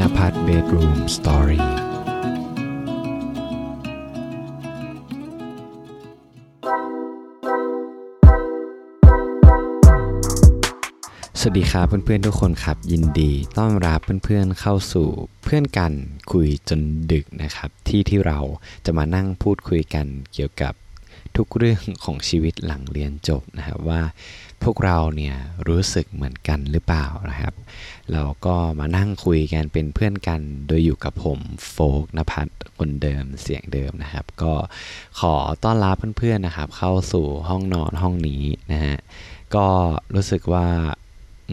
นภัทรเบดรูมสตอรี่สวัสดีครับเพื่อนๆทุกคนครับ ยินดีต้อนรับเพื่อนๆเข้าสู่เพื่อนกันคุยจนดึกนะครับ ที่ที่เราจะมานั่งพูดคุยกันเกี่ยวกับทุกเรื่องของชีวิตหลังเรียนจบนะครับว่า พวกเราเนี่ยรู้สึกเหมือนกันหรือเปล่านะครับ เราก็มานั่งคุยกันเป็นเพื่อนกันโดยอยู่กับผมโฟกนภัทรคนเดิมเสียงเดิมนะครับ ก็ขอต้อนรับเพื่อนๆนะครับ เข้าสู่ห้องนอนห้องนี้นะฮะก็รู้สึกว่าอ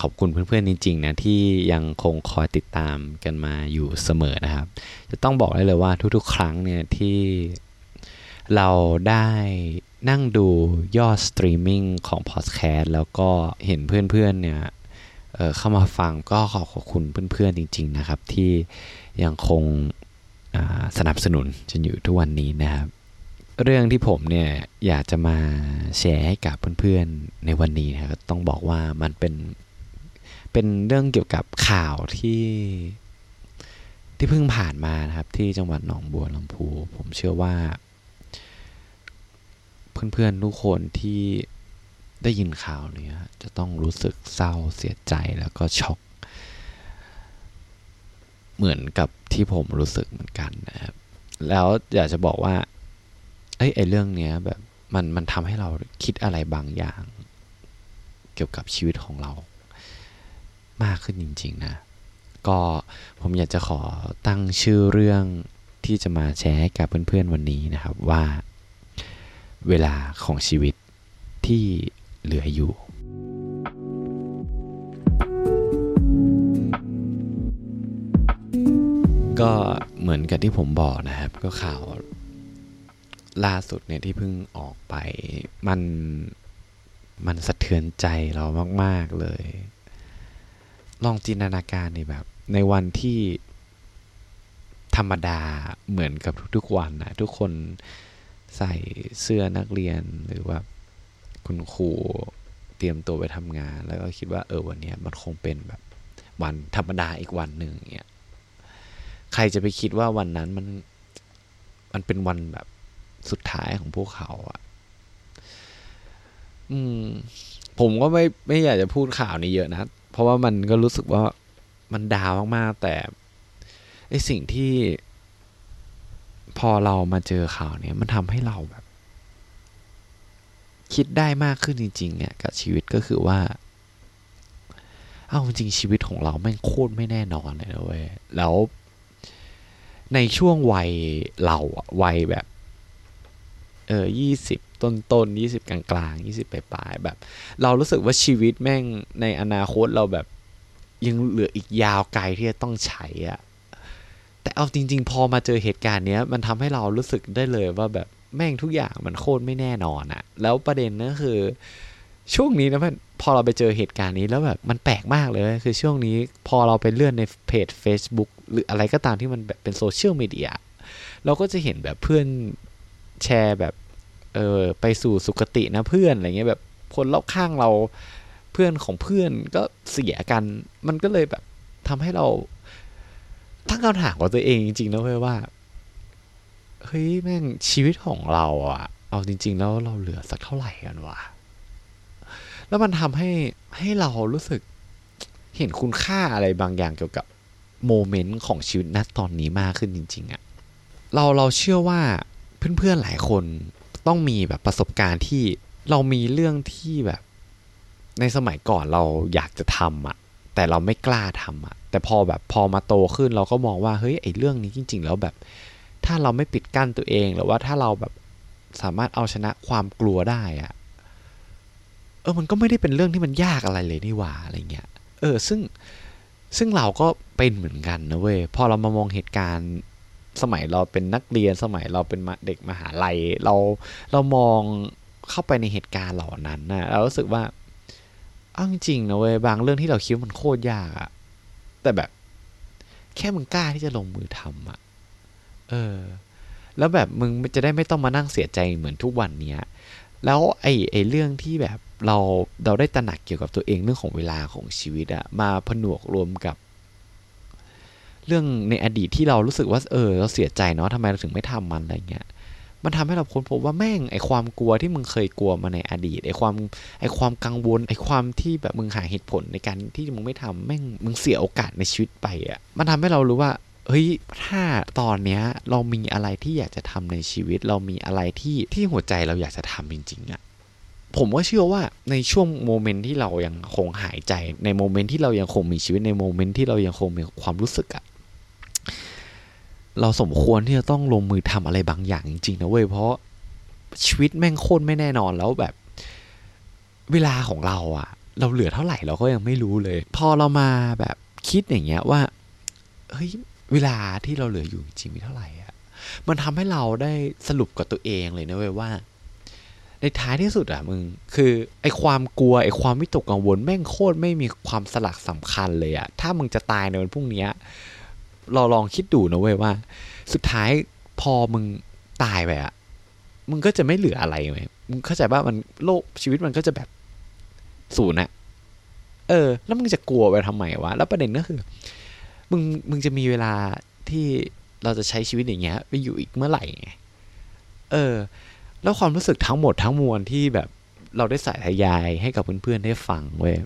ขอบคุณเพื่อนๆจริงๆนะที่ยังคงคอยติดตามกันมาอยู่เสมอนะครับ จะต้องบอกได้เลยว่าทุกๆ ครั้งเนี่ยที่เราได้ นั่งดูยอดสตรีมมิ่งของพอดแคสต์แล้วก็เห็นเพื่อนๆเนี่ยเเข้ามาฟังก็ขอขอบคุณเพื่อนๆจริง ๆนะครับ ที่ยังคงสนับสนุนจนอยู่ทุกวันนี้นะครับ เรื่องที่ผมเนี่ยอยากจะมาแชร์ให้กับเพื่อนๆในวันนี้นะครับต้องบอกว่ามันเป็นเป็นเรื่องเกี่ยวกับข่าวที่ที่เพิ่งผ่านมานะครับที่จังหวัดหนองบัวลำพู ผมเชื่อว่า เพื่อนๆทุกคนที่ได้ยินข่าวนี้จะต้องรู้สึกเศร้าเสียใจแล้วก็ช็อก เหมือนกับที่ผมรู้สึกเหมือนกันนะครับ แล้วอยากจะบอกว่า เอ้ยไอเรื่องเนี้ยแบบมันมันทำให้เราคิดอะไรบางอย่าง เกี่ยวกับชีวิตของเรา มากขึ้นจริง ๆ นะ ก็ผมอยากจะขอตั้งชื่อเรื่องที่จะมาแชร์ให้กับเพื่อนๆวันนี้นะครับว่า เวลาของชีวิตที่เหลืออยู่ ก็เหมือนกับที่ผมบอกนะครับ ก็ข่าวล่าสุดเนี่ยที่เพิ่งออกไปมันมันสะเทือนใจเรามาก ๆ เลย ลองจินตนาการในแบบ ในวันที่ธรรมดาเหมือนกับทุกๆวันนะทุกคน ใส่เสื้อนักเรียนหรือว่าคุณครูเตรียมตัวไปทำงาน แล้วก็คิดว่าเออวันนี้มันคงเป็นแบบวันธรรมดาอีกวันหนึ่งเนี่ยใครจะไปคิดว่าวันนั้นมันมันเป็นวันแบบสุดท้ายของพวกเขาอะ่ะ อืม ผมก็ไม่ไม่อยากจะพูดข่าวนี้เยอะนะ เพราะว่ามันก็รู้สึกว่ามันดาวมากๆแต่ไอสิ่งที่ พอเรามาเจอข่าวเนี้ยมันทำให้เราแบบ คิดได้มากขึ้นจริงๆเนี่ยกับชีวิตก็คือว่า เอาจริงชีวิตของเราแม่งโคตรไม่แน่นอนเลยนะเว้ยแล้วในช่วงวัยเราอะวัยแบบ เออยี่สิบต้นต้นยี่สิบกลางกลางยี่สิบปลายแบบ เรารู้สึกว่าชีวิตแม่งในอนาคตเราแบบ ยังเหลืออีกยาวไกลที่จะต้องใช้อะ แต่เอาจริง ๆ พอมาเจอเหตุการณ์เนี้ย มันทำให้เรารู้สึกได้เลยว่าแบบแม่งทุกอย่างมันโคตรไม่แน่นอนอะแล้วประเด็นก็คือ ช่วงนี้นะมันพอเราไปเจอเหตุการณ์นี้แล้วแบบมันแปลกมากเลย คือช่วงนี้พอเราไปเลื่อนในเพจ Facebook หรืออะไรก็ตามที่มันแบบเป็นโซเชียลมีเดียเราก็จะเห็นแบบเพื่อนแชร์แบบเออไปสู่สุคตินะเพื่อนอะไรเงี้ยแบบคนรอบข้างเราเพื่อนของเพื่อนก็เสียกัน มันก็เลยแบบทำให้เรา ตั้งคำถามกับตัวเองจริงๆนะเว้ยว่า เฮ้ยแม่งชีวิตของเราอะเอาจริง ๆ แล้วเราเหลือสักเท่าไหร่กันวะ แล้วมันทำให้ให้เรารู้สึกเห็นคุณค่าอะไรบางอย่างเกี่ยวกับโมเมนต์ของชีวิตณตอนนี้มากขึ้นจริง ๆอะเราเราเชื่อว่าเพื่อนๆหลายคนต้องมีแบบประสบการณ์ที่เรามีเรื่องที่แบบ ในสมัยก่อนเราอยากจะทำอะ แต่เราไม่กล้าทำอะแต่พอแบบพอมาโตขึ้นเราก็มองว่าเฮ้ยไอ้เรื่องนี้จริง ๆ แล้วแบบ ถ้าเราไม่ปิดกั้นตัวเองหรือว่าถ้าเราแบบสามารถเอาชนะความกลัวได้อะเออมันก็ไม่ได้เป็นเรื่องที่มันยากอะไรเลยนี่หว่าอะไรเงี้ยเออซึ่งซึ่งเราก็เป็นเหมือนกันนะเว้ยพอเรามามองเหตุการณ์สมัยเราเป็นนักเรียนสมัยเราเป็นเด็กมหาลัย เราเรามองเข้าไปในเหตุการณ์เหล่านั้นนะเรารู้สึกว่า อ้จริงนะเว้ยบางเรื่องที่เราคิดมันโคตรยากอะแต่แบบ แค่มึงกล้าที่จะลงมือทำอะเออ แล้วแบบมึงจะได้ไม่ต้องมานั่งเสียใจเหมือนทุกวันเนี้ย แล้วไอ้ไอ้เรื่องที่แบบเราเราได้ตระหนักเกี่ยวกับตัวเองเรื่องของเวลาของชีวิตอะมาผนวกรวมกับ เรื่องในอดีตที่เรารู้สึกว่า เออ เราเสียใจเนาะทำไมเราถึงไม่ทำมันอะไรเงี้ย มันทำให้เราค้นพบว่าแม่งไอความกลัวที่มึงเคยกลัวมาในอดีตไอความไอความกังวลไอความที่แบบมึงหาเหตุผลในการที่มึงไม่ทำแม่งมึงเสียโอกาสในชีวิตไปอะ่ะมันทำให้เรารู้ว่าเฮ้ยถ้าตอนเนี้ยเรามีอะไรที่อยากจะทำในชีวิต เรามีอะไรที่ที่หัวใจเราอยากจะทำจริงๆอะ่ะผมก็เชื่อว่าในช่วง moment ที่เรายังคงหายใจ ใน moment ที่เรายังคงมีชีวิตใน moment ที่เรายังคงมีความรู้สึกอะ่ะ เราสมควรที่จะต้องลงมือทำอะไรบางอย่างจริงๆนะเว้ยเพราะชีวิตแม่งโคตรไม่แน่นอนแล้วแบบ เวลาของเราอะเราเหลือเท่าไหร่เราก็ยังไม่รู้เลย พอเรามาแบบคิดอย่างเงี้ยว่าเฮ้ยเวลาที่เราเหลืออยู่จริงๆมีเท่าไหร่อะมันทำให้เราได้สรุปกับตัวเองเลยนะเว้ยว่า ในท้ายที่สุดอะมึง คือไอความกลัวไอความวิตกกังวลแม่งโคตรไม่มีความสลักสำคัญเลยอะถ้ามึงจะตายในวันพรุ่งนี้ เราลองคิดดูนะเว้ยว่า สุดท้ายพอมึงตายไปอะมึงก็จะไม่เหลืออะไรไหมมึงเข้าใจว่ามันโลกชีวิตมันก็จะแบบศูนย์อะเออ แล้วมึงจะกลัวไปทำไมวะ แล้วประเด็นก็คือ มึงมึงจะมีเวลาที่เราจะใช้ชีวิตอย่างเงี้ย ไปอยู่อีกเมื่อไหร่ไงเออ แล้วความรู้สึกทั้งหมดทั้งมวลที่แบบเราได้ใส่ทยายให้กับเพื่อนๆได้ฟังเว้ย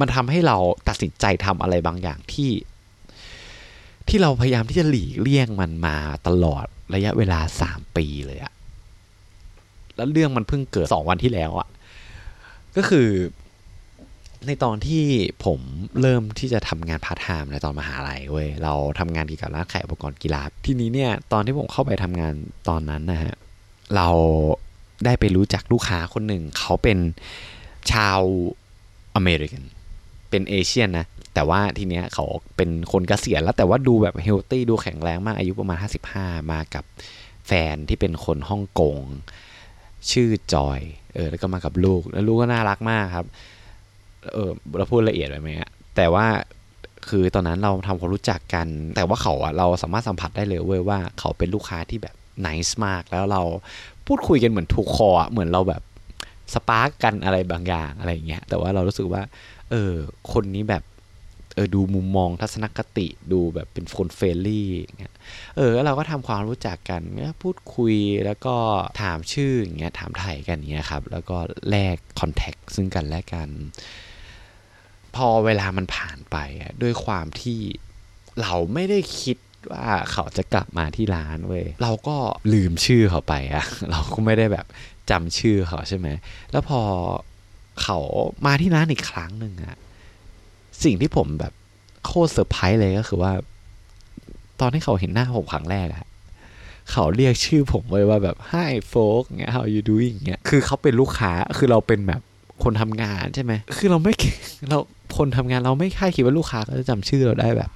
มันทำให้เราตัดสินใจทำอะไรบางอย่างที่ ที่เราพยายามที่จะหลีกเลี่ยงมันมาตลอดระยะเวลาสามปีเลยอะแล้วเรื่องมันเพิ่งเกิดสองวันที่แล้วอะก็คือในตอนที่ผมเริ่มที่จะทำงานพาร์ทไทม์ในตอนมหาลัยเว้ยเราทำงานเกี่ยวกับร้านขายอุปกรณ์กีฬาทีนี้เนี่ยตอนที่ผมเข้าไปทำงานตอนนั้นนะฮะเราได้ไปรู้จักลูกค้าคนหนึ่งเขาเป็นชาวอเมริกัน เป็น Asian นะ แต่ว่าทีเนี้ยเขาเป็นคนเกษียณแล้วแต่ว่าดูแบบ healthy ดูแข็งแรงมากอายุประมาณ 55 มากับแฟนที่เป็นคนฮ่องกงชื่อจอย เออ แล้วก็มากับลูก แล้วลูกก็น่ารักมากครับ เออเราพูดละเอียดไปไหมฮะแต่ว่าคือตอนนั้นเราทำความรู้จักกัน แต่ว่าเขาอะเราสามารถสัมผัสได้เลยเว้ยว่าเขาเป็นลูกค้าที่แบบไนิสมาก แล้วเราพูดคุยกันเหมือนถูกคอเหมือนเราแบบสปาร์กกันอะไรบางอย่างอะไรเงี้ย แต่ว่าเรารู้สึกว่า เออ คนนี้แบบ ออดูมุมมองทัศนคติดูแบบเป็นคนเฟรนลี่เงี้ยเออแล้วเราก็ทำความรู้จักกันเนี่ยพูดคุยแล้วก็ถามชื่ออย่างเงี้ยถามไทยกันเงี้ยครับแล้วก็แลกคอนแทคซึ่งกันและกัน พอเวลามันผ่านไปอะด้วยความที่เราไม่ได้คิดว่าเขาจะกลับมาที่ร้านเว้ยเราก็ลืมชื่อเขาไปอะเราก็ไม่ได้แบบจำชื่อเขาใช่ไหมแล้วพอเขามาที่ร้านอีกครั้งหนึ่งอะ สิ่งที่ผมแบบโคตรเซอร์ไพรส์เลยก็คือว่า ตอนที่เขาเห็นหน้าผมครั้งแรกอะเขาเรียกชื่อผมไว้ว่าแบบ hi folk เงี้ย how you doing เงี้ย คือเขาเป็นลูกค้า คือเราเป็นแบบคนทำงานใช่ไหม คือเราไม่เราคนทำงานเราไม่คาดคิดว่าลูกค้าเขาจะจำชื่อเราได้แบบ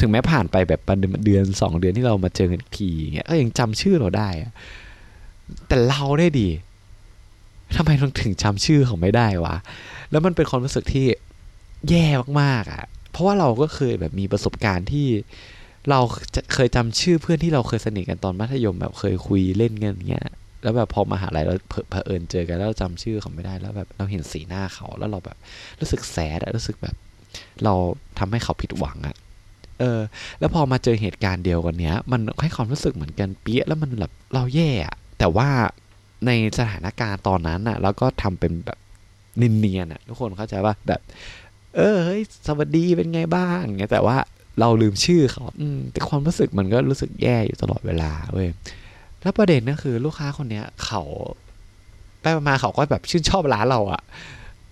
ถึงแม้ผ่านไปแบบเดือนสองเดือนที่เรามาเจอกันทีเงี้ย ก็ยังจำชื่อเราได้อะแต่เราได้ดีทำไมถึงจำชื่อเขาไม่ได้วะ แล้วมันเป็นความรู้สึกที่ แย่มากๆอะ เพราะว่าเราก็เคยแบบมีประสบการณ์ที่เราเคยจำชื่อเพื่อนที่เราเคยสนิทกันตอนมัธยมแบบเคยคุยเล่นกันเงี้ย แล้วแบบพอมาหาลัยเราเผอิญเจอกันแล้วจำชื่อเขาไม่ได้แล้วแบบเราเห็นสีหน้าเขาแล้วเราแบบรู้สึกแสดรู้สึกแบบ เราทำให้เขาผิดหวังอะเออ แล้วพอมาเจอเหตุการณ์เดียวกันเนี้ย มันให้ความรู้สึกเหมือนกันเปี้ยแล้วมันแบบเราแย่อะแต่ว่าในสถานการณ์ตอนนั้นอะแล้วก็ทำเป็นแบบเนียนๆอะทุกคนเข้าใจว่าแบบ เออเฮ้ยสวัสดีเป็นไงบ้างเงี้ยแต่ว่าเราลืมชื่อเขาแต่ความรู้สึกมันก็รู้สึกแย่อยู่ตลอดเวลาเว้ยแล้วประเด็นก็คือลูกค้าคนเนี้ยเขาไปมาเขาก็แบบชื่นชอบร้านเราอะ่ะ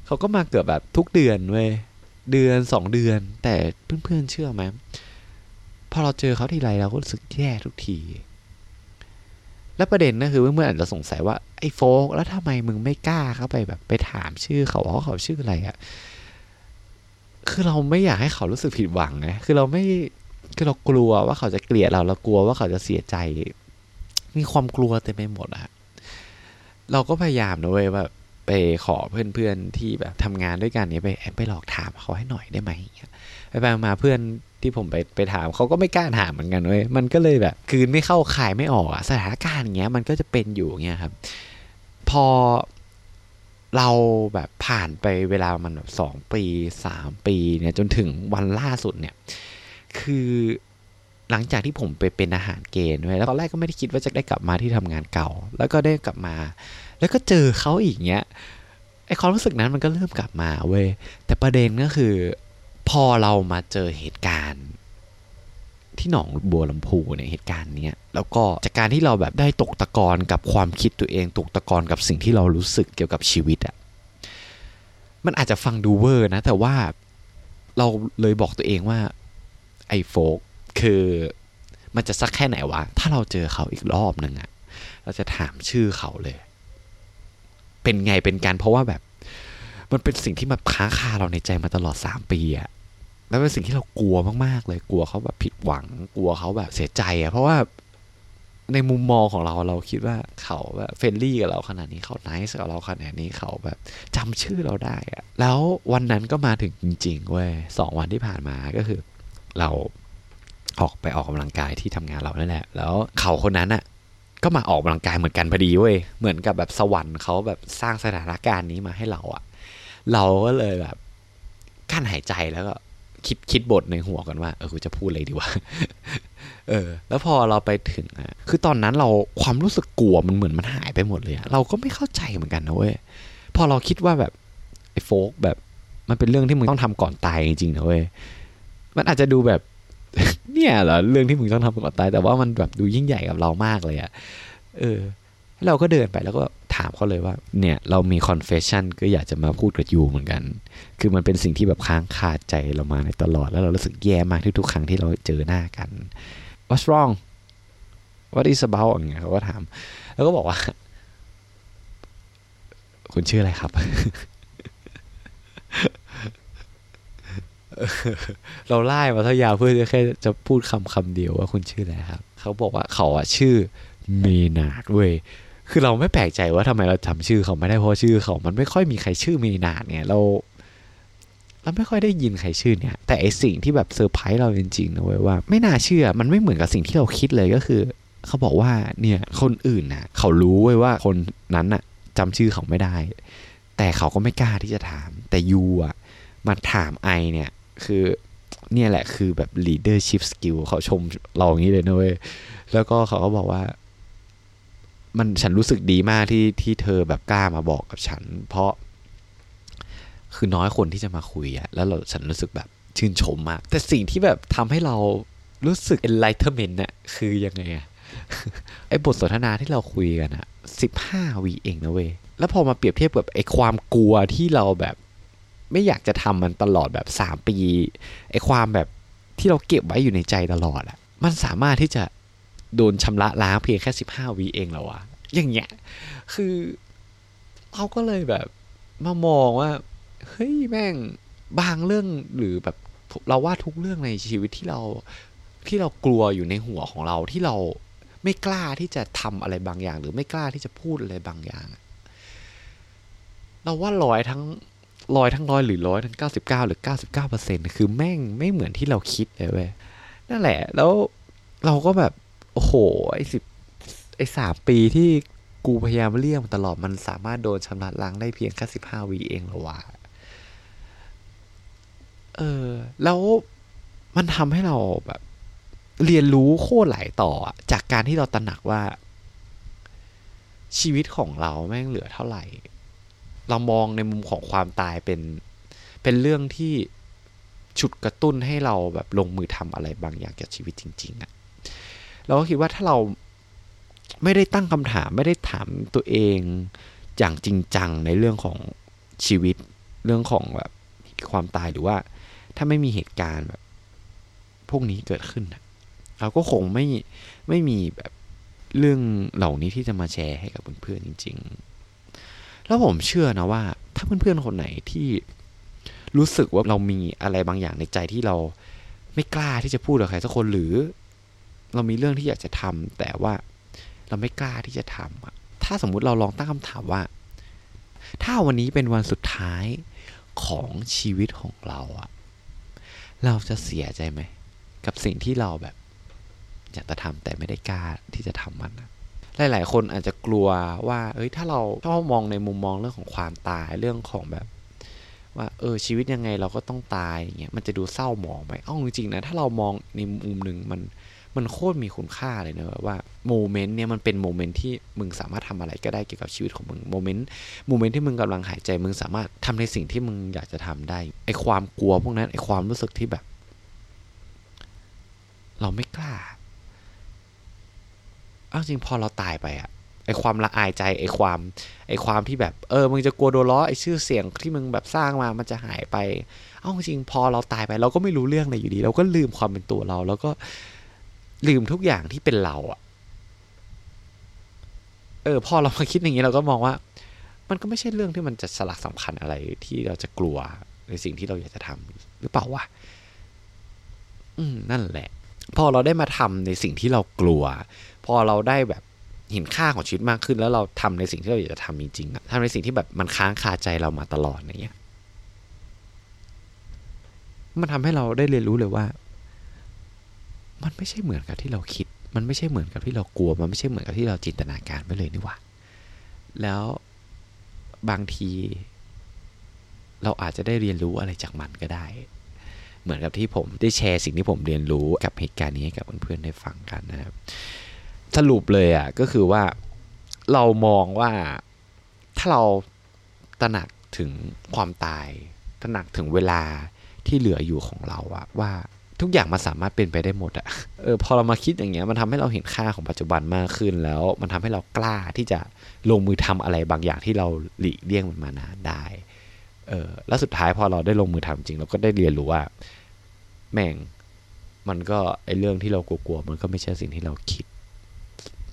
เขาก็มาเกือบแบบทุกเดือนเว้ยเดือนสองเดือน แต่เพื่อนๆเชื่อไหมพอเราเจอเขาทีไรเราก็รู้สึกแย่ทุกที และประเด็นก็คือเพื่อๆอาจจะสงสัยว่าไอ้โฟกแล้วทำไมมึงไม่กล้าเข้าไปแบบไปถามชื่อเขาว่าเขาชื่ออะไรอะ่ะ คือเราไม่อยากให้เขารู้สึกผิดหวังไงคือเราไม่คือเรากลัวว่าเขาจะเกลียดเราเรากลัวว่าเขาจะเสียใจ มีความกลัวเต็มไปหมดอะเราก็พยายามนะเว้ยว่าไปขอเพื่อนๆที่แบบทำงานด้วยกันเนี่ยไปไปหลอกถามเขาให้หน่อยได้ไหมไปไปมาเพื่อนที่ผมไปไปถามเขาก็ไม่กล้าถามเหมือนกันเว้ยมันก็เลยแบบ คืนไม่เข้าขายไม่ออกอะสถานการณ์อย่างเงี้ยมันก็จะเป็นอยู่เงี้ยครับ พอ เราแบบผ่านไปเวลามันแบบสองปีสามปีเนี่ยจนถึงวันล่าสุดเนี่ย คือหลังจากที่ผมไปเป็นอาหารเกณฑ์ไว้แล้วตอนแรกก็ไม่ได้คิดว่าจะได้กลับมาที่ทำงานเก่า แล้วก็ได้กลับมา แล้วก็เจอเขาอีกเงี้ยไอความรู้สึกนั้นมันก็เริ่มกลับมาเว้ยแต่ประเด็นก็คือ พอเรามาเจอเหตุการณ์ ที่หนองบัวลำพูในเหตุการณ์นี้แล้วก็จากการที่เราแบบได้ตกตะกอนกับความคิดตัวเอง ตกตะกอนกับสิ่งที่เรารู้สึกเกี่ยวกับชีวิตอะมันอาจจะฟังดูเวอร์นะ แต่ว่าเราเลยบอกตัวเองว่าไอ้โฟกคือมันจะสักแค่ไหนวะ ถ้าเราเจอเขาอีกรอบหนึ่งอะเราจะถามชื่อเขาเลย เป็นไงเป็นการเพราะว่าแบบ มันเป็นสิ่งที่มาค้างคาเราในใจมาตลอดสามปีอะ แล้วเป็นสิ่งที่เรากลัวมากๆ เลยกลัวเขาแบบผิดหวัง กลัวเขาแบบเสียใจอะเพราะว่าในมุมมองของเราเราคิดว่าเขาแบบ friendly กับเราขนาดนี้เขา nice กับเราขนาดนี้เขาแบบจำชื่อเราได้อะแล้ววันนั้นก็มาถึงจริงๆเว้ยสองวันที่ผ่านมาก็คือ เราออกไปออกกำลังกายที่ทำงานเรานั่นแหละ แล้วเขาคนนั้นอะก็มาออกกำลังกายเหมือนกันพอดีเว้ยเหมือนกับแบบสวรรค์เขาแบบสร้างสถานการณ์นี้มาให้เราอะเราก็เลยแบบกลั้นหายใจแล้วก็ คิดคิดบทในหัวกันว่าเออกูจะพูดอะไรดีวะเออ แล้วพอเราไปถึงอะคือตอนนั้นเราความรู้สึกกลัวมันเหมือนมันหายไปหมดเลยอะเราก็ไม่เข้าใจเหมือนกันนะเว้ยพอเราคิดว่าแบบไอ้โฟกแบบมันเป็นเรื่องที่มึงต้องทำก่อนตายจริงๆนะเว้ยมันอาจจะดูแบบเนี่ยเหรอเรื่องที่มึงต้องทำก่อนตายแต่ว่ามันแบบดูยิ่งใหญ่กับเรามากเลยอะเออเราก็เดินไปแล้วก็ถามเขาเลยว่าเนี่ยเรามี confession ก็อยากจะมาพูดกับยูเหมือนกัน คือมันเป็นสิ่งที่แบบค้างคาใจเรามาในตลอด แล้วเรารู้สึกแย่มากทุกๆครั้งที่เราเจอหน้ากัน what's wrong what is about อย่างเงี้ยเขาก็ถาม แล้วก็บอกว่า คุณชื่ออะไรครับ เราไล่มาเท่ายาวเพื่อจะแค่จะพูดคำคำเดียวว่าคุณชื่ออะไรครับ เขาบอกว่าเขาอะชื่อ Maynard เว้ย คือเราไม่แปลกใจว่าทำไมเราจำชื่อเขาไม่ได้เพราะชื่อเขา มันไม่ค่อยมีใครชื่อ Maynard เนี่ยเราเราไม่ค่อยได้ยินใครชื่อเนี่ย แต่ไอสิ่งที่แบบเซอร์ไพรส์เราจริงๆนะเว้ยว่า ไม่น่าเชื่อ มันไม่เหมือนกับสิ่งที่เราคิดเลยก็คือ เขาบอกว่าเนี่ยคนอื่นน่ะเขารู้เว้ยว่าคนนั้นน่ะจำชื่อเขาไม่ได้ แต่เขาก็ไม่กล้าที่จะถาม แต่ยูอะมาถามไอเนี่ยคือเนี่ยแหละคือแบบ leadership skill เขาชมเราอย่างนี้เลยนะเว้ย แล้วก็เขาก็บอกว่า มันฉันรู้สึกดีมากที่ที่เธอแบบกล้ามาบอกกับฉัน เพราะ คือน้อยคนที่จะมาคุยอะแล้วเราฉันรู้สึกแบบชื่นชมมาก แต่สิ่งที่แบบทำให้เรารู้สึก enlightenment น่ะคือยังไงอะไอ้บทสนทนาที่เราคุยกันอะสิบห้าวีเองนะเว้ยแล้วพอมาเปรียบเทียบกับไอ้ความกลัวที่เราแบบ ไม่อยากจะทำมันตลอดแบบสามปีไอ้ความแบบที่เราเก็บไว้อยู่ในใจตลอดอะมันสามารถที่จะ โดนชำระล้างเพียงแค่สิบห้าวีเองเหรอวะอย่างเงี้ยคือเราก็เลยแบบมามองว่าเฮ้ยแม่งบางเรื่องหรือแบบเราว่าทุกเรื่องในชีวิตที่เราที่เรากลัวอยู่ในหัวของเราที่เราไม่กล้าที่จะทำอะไรบางอย่าง หรือไม่กล้าที่จะพูดอะไรบางอย่าง เราว่าร้อยทั้งร้อยทั้งร้อยหรือร้อยทั้งเก้าสิบเก้าหรือเก้าสิบเก้าเปอร์เซ็นคือแม่งไม่เหมือนที่เราคิดเลยเว้ยนั่นแหละ แล้วเราก็แบบ โอ้โห ไอ้สิบไอ้สามปีที่กูพยายามเลี่ยงตลอดมันสามารถโดนชำระล้างได้เพียงแค่สิบห้าวีเองหรอวะ เออ แล้วมันทำให้เราแบบ เรียนรู้โคตรหลายต่อ จากการที่เราตระหนักว่า ชีวิตของเราแม่งเหลือเท่าไหร่ เรามองในมุมของความตายเป็น เป็นเรื่องที่ฉุดกระตุ้นให้เราแบบลงมือทำอะไรบางอย่างกับชีวิตจริง ๆอะ เราก็คิดว่าถ้าเราไม่ได้ตั้งคำถามไม่ได้ถามตัวเองอย่างจริงจังในเรื่องของชีวิตเรื่องของแบบความตายหรือว่า ถ้าไม่มีเหตุการณ์แบบ พวกนี้เกิดขึ้นเราก็คงไม่ไม่มีแบบเรื่องเหล่านี้ที่จะมาแชร์ให้กับเพื่อนๆจริง ๆ แล้วผมเชื่อนะว่า ถ้าเพื่อนๆคนไหนที่รู้สึกว่าเรามีอะไรบางอย่างในใจที่เราไม่กล้าที่จะพูดกับใครสักคนหรือ เรามีเรื่องที่อยากจะทำแต่ว่าเราไม่กล้าที่จะทำอะถ้าสมมุติเราลองตั้งคำถามว่า ถ้าวันนี้เป็นวันสุดท้ายของชีวิตของเราอะเราจะเสียใจไหม กับสิ่งที่เราแบบ อยากจะทำแต่ไม่ได้กล้าที่จะทำมันนะหลาย ๆ คนอาจจะกลัวว่า เอ้ย ถ้าเราถ้ามองในมุมมองเรื่องของความตาย เรื่องของแบบ ว่า เออ ชีวิตยังไงเราก็ต้องตายอย่างเงี้ย มันจะดูเศร้าหมองไปเอ้าจริงๆนะ ถ้าเรามองในมุมหนึ่งมัน มันโคตรมีคุณค่าเลยนะว่า moment เนี่ยมันเป็น moment ที่มึงสามารถทำอะไรก็ได้เกี่ยวกับชีวิตของมึง moment moment ที่มึงกำลังหายใจมึงสามารถทำในสิ่งที่มึงอยากจะทำได้ไอความกลัวพวกนั้นไอความรู้สึกที่แบบ เราไม่กล้าเอาจริงพอเราตายไปอะไอความละอายใจไอความไอความที่แบบ เออมึงจะกลัวโดนล้อไอชื่อเสียงที่มึงแบบสร้างมามันจะหายไป เอาจริงพอเราตายไป เราก็ไม่รู้เรื่องเลยอยู่ดี เราก็ลืมความเป็นตัวเรา แล้วก็ ลืมทุกอย่างที่เป็นเราอะเออพอเรามาคิดอย่างนี้เราก็มองว่า มันก็ไม่ใช่เรื่องที่มันจะสลักสำคัญอะไรที่เราจะกลัวในสิ่งที่เราอยากจะทำหรือเปล่าวะอืมนั่นแหละ พอเราได้มาทำในสิ่งที่เรากลัว พอเราได้แบบเห็นค่าของชีวิตมากขึ้น แล้วเราทำในสิ่งที่เราอยากจะทำจริงๆอะทำในสิ่งที่แบบมันค้างคาใจเรามาตลอดอย่างเงี้ย มันทำให้เราได้เรียนรู้เลยว่า มันไม่ใช่เหมือนกับที่เราคิด มันไม่ใช่เหมือนกับที่เรากลัว มันไม่ใช่เหมือนกับที่เราจินตนาการไปเลยนี่หว่า แล้วบางที เราอาจจะได้เรียนรู้อะไรจากมันก็ได้ เหมือนกับที่ผมได้แชร์สิ่งที่ผมเรียนรู้กับเหตุการณ์นี้ให้กับเพื่อนๆได้ฟังกันนะครับ สรุปเลยอะก็คือว่าเรามองว่าถ้าเราตระหนักถึงความตาย ตระหนักถึงเวลาที่เหลืออยู่ของเราอะว่า ทุกอย่างมันสามารถเป็นไปได้หมดอะเออพอเรามาคิดอย่างเงี้ยมันทำให้เราเห็นค่าของปัจจุบันมากขึ้นแล้ว มันทำให้เรากล้าที่จะลงมือทำอะไรบางอย่างที่เราหลีกเลี่ยงมันมานานได้เออแล้วสุดท้ายพอเราได้ลงมือทำจริง เราก็ได้เรียนรู้ว่า แม่งมันก็ไอเรื่องที่เรากลัวๆมันก็ไม่ใช่สิ่งที่เราคิด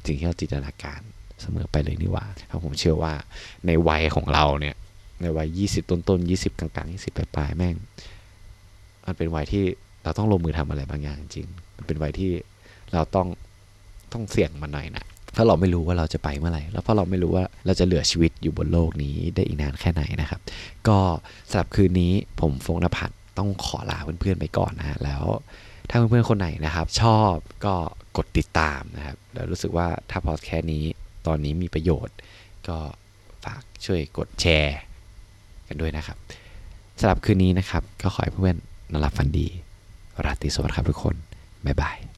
สิ่งที่เราจินตนาการเสมอไปเลยนี่หว่าเพราะผมเชื่อว่าในวัยของเราเนี่ย ในวัยยี่สิบต้นๆยี่สิบกลางๆยี่สิบปลายๆแม่ง มันเป็นวัยที่ เราต้องลงมือทำอะไรบางอย่างจริง มันเป็นวัยที่เราต้องต้องเสี่ยงมันหน่อยนะเพราเราไม่รู้ว่าเราจะไปเมื่อไหร่ แล้วเพราะเราไม่รู้ว่าเราจะเหลือชีวิตอยู่บนโลกนี้ได้อีกนานแค่ไหนนะครับ ก็สำหรับคืนนี้ผมฟงนภัทรต้องขอลาเพื่อนๆไปก่อนนะ แล้วถ้าเพื่อนๆคนไหนนะครับ ชอบก็กดติดตามนะครับ แล้วรู้สึกว่าถ้าพอดแคสต์นี้ตอนนี้มีประโยชน์ ก็ฝากช่วยกดแชร์ กันด้วยนะครับสำหรับคืนนี้นะครับ ก็ขอให้เพื่อนๆนอนหลับฝันดี ราตรีสวัสดิ์ครับทุกคน บ๊ายบาย